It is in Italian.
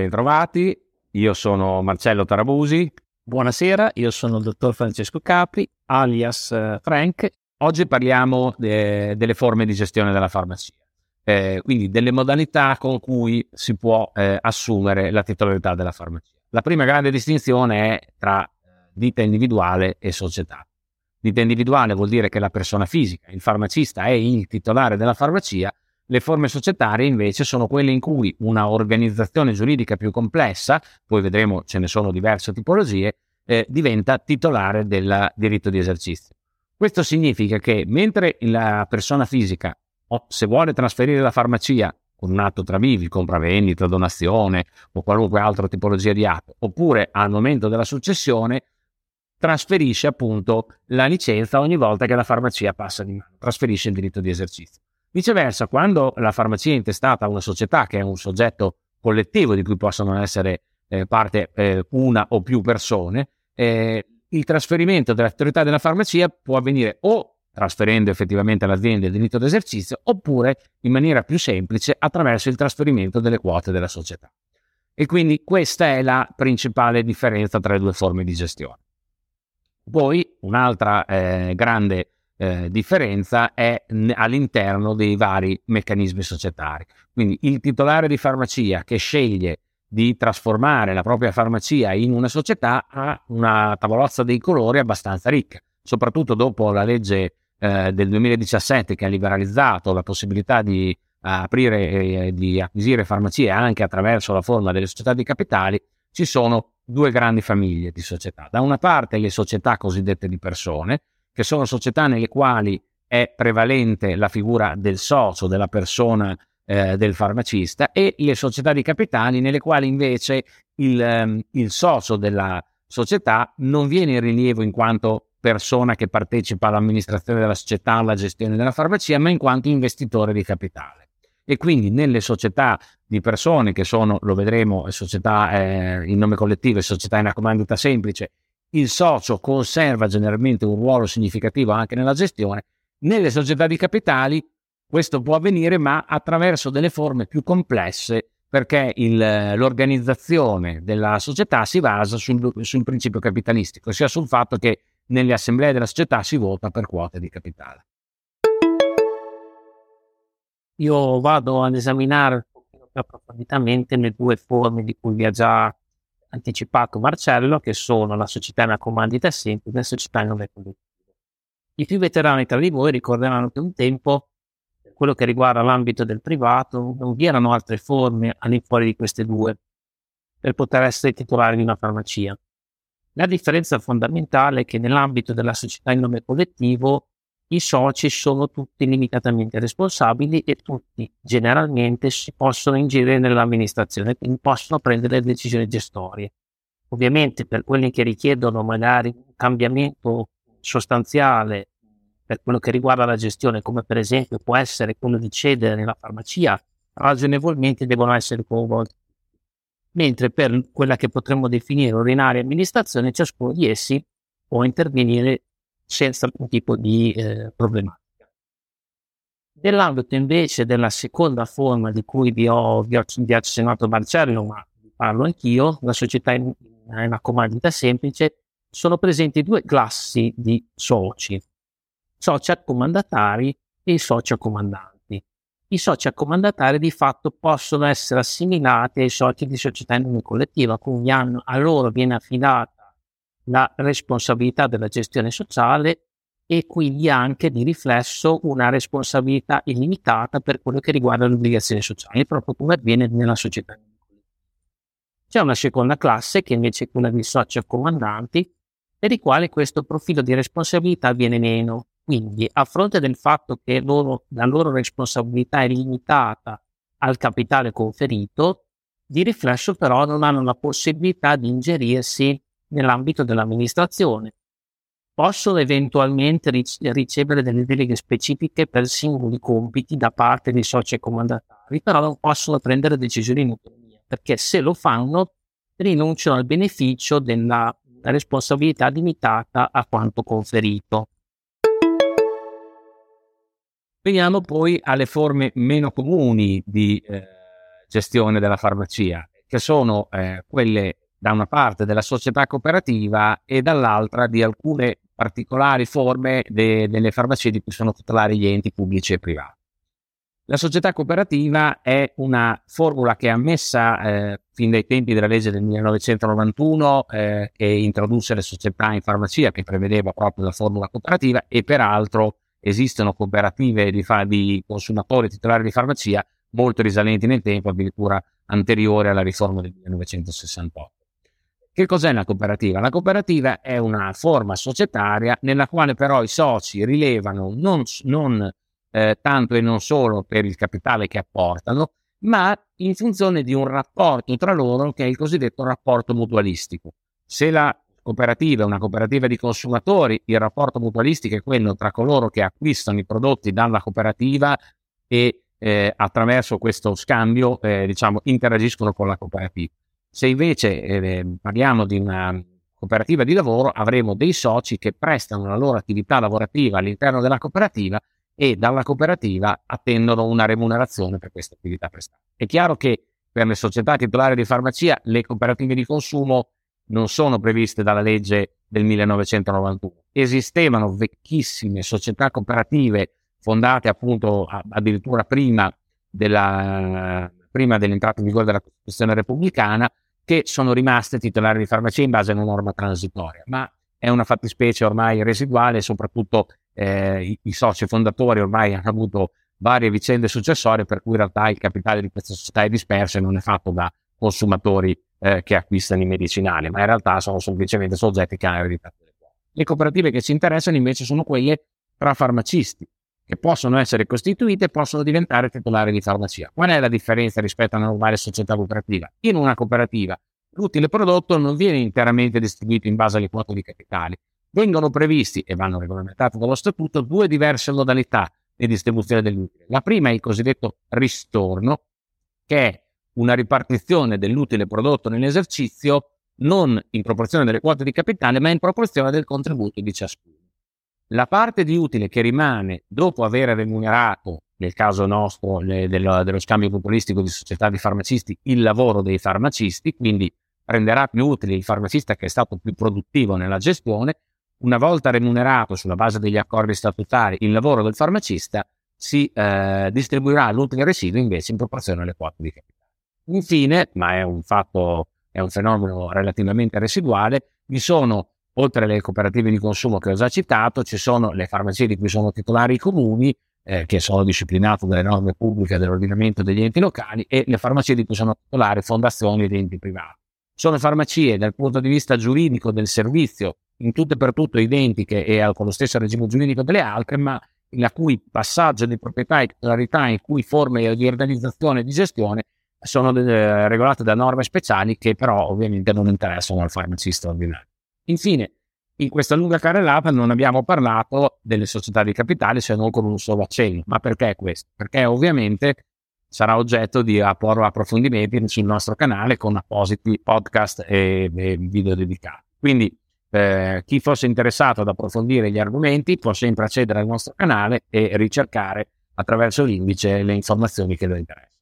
Bentrovati, io sono Marcello Tarabusi. Buonasera, io sono il dottor Francesco Capri, alias eh, Frank. Oggi parliamo de- delle forme di gestione della farmacia, eh, quindi delle modalità con cui si può eh, assumere la titolarità della farmacia. La prima grande distinzione è tra eh, ditta individuale e società. Ditta individuale vuol dire che la persona fisica, il farmacista, è il titolare della farmacia le forme societarie invece sono quelle in cui una organizzazione giuridica più complessa, poi vedremo ce ne sono diverse tipologie, eh, diventa titolare del diritto di esercizio. Questo significa che mentre la persona fisica, se vuole trasferire la farmacia con un atto tra vivi, compravendita, donazione o qualunque altra tipologia di atto, oppure al momento della successione, trasferisce appunto la licenza ogni volta che la farmacia passa di mano, trasferisce il diritto di esercizio. Viceversa, quando la farmacia è intestata a una società che è un soggetto collettivo di cui possono essere eh, parte eh, una o più persone, eh, il trasferimento dell'autorità della farmacia può avvenire o trasferendo effettivamente all'azienda il diritto d'esercizio oppure in maniera più semplice attraverso il trasferimento delle quote della società. E quindi questa è la principale differenza tra le due forme di gestione. Poi un'altra eh, grande eh, differenza è n- all'interno dei vari meccanismi societari. Quindi il titolare di farmacia che sceglie di trasformare la propria farmacia in una società ha una tavolozza dei colori abbastanza ricca, soprattutto dopo la legge eh, del 2017 che ha liberalizzato la possibilità di aprire e di acquisire farmacie anche attraverso la forma delle società di capitali, ci sono due grandi famiglie di società. Da una parte le società cosiddette di persone, che sono società nelle quali è prevalente la figura del socio, della persona eh, del farmacista, e le società di capitali nelle quali invece il, um, il socio della società non viene in rilievo in quanto persona che partecipa all'amministrazione della società, alla gestione della farmacia, ma in quanto investitore di capitale. E quindi nelle società di persone che sono, lo vedremo, società eh, in nome collettivo e società in accomandita semplice, il socio conserva generalmente un ruolo significativo anche nella gestione. Nelle società di capitali questo può avvenire, ma attraverso delle forme più complesse, perché il, l'organizzazione della società si basa sul, sul principio capitalistico, ossia sul fatto che nelle assemblee della società si vota per quote di capitale. Io vado ad esaminare più approfonditamente le due forme di cui vi ha già anticipato Marcello, che sono la società in accomandita semplice e la società in nome collettivo. I più veterani tra di voi ricorderanno che un tempo, per quello che riguarda l'ambito del privato, non vi erano altre forme all'infuori di queste due per poter essere titolari di una farmacia. La differenza fondamentale è che nell'ambito della società in nome collettivo i soci sono tutti limitatamente responsabili e tutti generalmente si possono ingerire nell'amministrazione, quindi possono prendere decisioni gestorie. Ovviamente per quelli che richiedono magari un cambiamento sostanziale per quello che riguarda la gestione, come per esempio può essere quello di cedere nella farmacia, ragionevolmente devono essere coinvolti. Mentre per quella che potremmo definire ordinaria amministrazione, ciascuno di essi può intervenire senza alcun tipo di eh, problematica. Nell'ambito invece della seconda forma di cui vi ho, vi ho, vi ho accennato Marcello, ma parlo anch'io, la società in una comandita semplice, sono presenti due classi di soci, soci accomandatari e soci accomandanti. I soci accomandatari di fatto possono essere assimilati ai soci di società in nome collettiva, quindi a loro viene affidata la responsabilità della gestione sociale e quindi anche di riflesso una responsabilità illimitata per quello che riguarda le obbligazioni sociali, proprio come avviene nella società. C'è una seconda classe che invece è quella dei soci comandanti, per i quali questo profilo di responsabilità viene meno. Quindi, a fronte del fatto che loro, la loro responsabilità è limitata al capitale conferito, di riflesso però non hanno la possibilità di ingerirsi nell'ambito dell'amministrazione. Possono eventualmente ricevere delle deleghe specifiche per singoli compiti da parte dei soci comandatari, però non possono prendere decisioni in autonomia, perché se lo fanno rinunciano al beneficio della responsabilità limitata a quanto conferito. Veniamo poi alle forme meno comuni di eh, gestione della farmacia che sono eh, quelle da una parte della società cooperativa e dall'altra di alcune particolari forme de- delle farmacie di cui sono titolari gli enti pubblici e privati. La società cooperativa è una formula che è ammessa eh, fin dai tempi della legge del 1991 eh, che introdusse le società in farmacia che prevedeva proprio la formula cooperativa e peraltro esistono cooperative di, fa- di consumatori titolari di farmacia molto risalenti nel tempo, addirittura anteriore alla riforma del 1968. Che cos'è la cooperativa? La cooperativa è una forma societaria nella quale però i soci rilevano non, non eh, tanto e non solo per il capitale che apportano, ma in funzione di un rapporto tra loro che è il cosiddetto rapporto mutualistico. Se la cooperativa è una cooperativa di consumatori, il rapporto mutualistico è quello tra coloro che acquistano i prodotti dalla cooperativa e eh, attraverso questo scambio eh, diciamo, interagiscono con la cooperativa. Se invece eh, parliamo di una cooperativa di lavoro, avremo dei soci che prestano la loro attività lavorativa all'interno della cooperativa e dalla cooperativa attendono una remunerazione per questa attività prestata. È chiaro che per le società titolari di farmacia le cooperative di consumo non sono previste dalla legge del 1991. Esistevano vecchissime società cooperative fondate appunto addirittura prima, della, prima dell'entrata in vigore della Costituzione repubblicana, che sono rimaste titolari di farmacia in base a una norma transitoria, ma è una fattispecie ormai residuale soprattutto eh, i, i, soci fondatori ormai hanno avuto varie vicende successorie per cui in realtà il capitale di queste società è disperso e non è fatto da consumatori eh, che acquistano i medicinali, ma in realtà sono semplicemente soggetti che hanno ereditato le. Le cooperative che ci interessano invece sono quelle tra farmacisti, che possono essere costituite possono diventare titolari di farmacia. Qual è la differenza rispetto a una normale società cooperativa? In una cooperativa l'utile prodotto non viene interamente distribuito in base alle quote di capitali. Vengono previsti e vanno regolamentate dallo statuto due diverse modalità di distribuzione dell'utile. La prima è il cosiddetto ristorno, che è una ripartizione dell'utile prodotto nell'esercizio non in proporzione delle quote di capitale, ma in proporzione del contributo di ciascuno. La parte di utile che rimane dopo aver remunerato, nel caso nostro le, dello, dello scambio populistico di società di farmacisti, il lavoro dei farmacisti, quindi renderà più utile il farmacista che è stato più produttivo nella gestione, una volta remunerato sulla base degli accordi statutari il lavoro del farmacista, si eh, distribuirà l'utile residuo invece in proporzione alle quote di capitale. Infine, ma è un fatto, è un fenomeno relativamente residuale, vi sono oltre alle cooperative di consumo che ho già citato, ci sono le farmacie di cui sono titolari i comuni, eh, che sono disciplinate dalle norme pubbliche dell'ordinamento degli enti locali, e le farmacie di cui sono titolari fondazioni ed enti privati. Sono farmacie dal punto di vista giuridico del servizio in tutto e per tutto identiche e con lo stesso regime giuridico delle altre, ma la cui passaggio di proprietà e titolarità, in cui forme di organizzazione e di gestione sono eh, regolate da norme speciali che però ovviamente non interessano al farmacista ordinario. Infine, in questa lunga carrellata non abbiamo parlato delle società di capitale se non con un solo accenno. Ma perché questo? Perché ovviamente sarà oggetto di approfondimenti sul nostro canale con appositi podcast e, video dedicati. Quindi eh, chi fosse interessato ad approfondire gli argomenti può sempre accedere al nostro canale e ricercare attraverso l'indice le informazioni che lo interessano.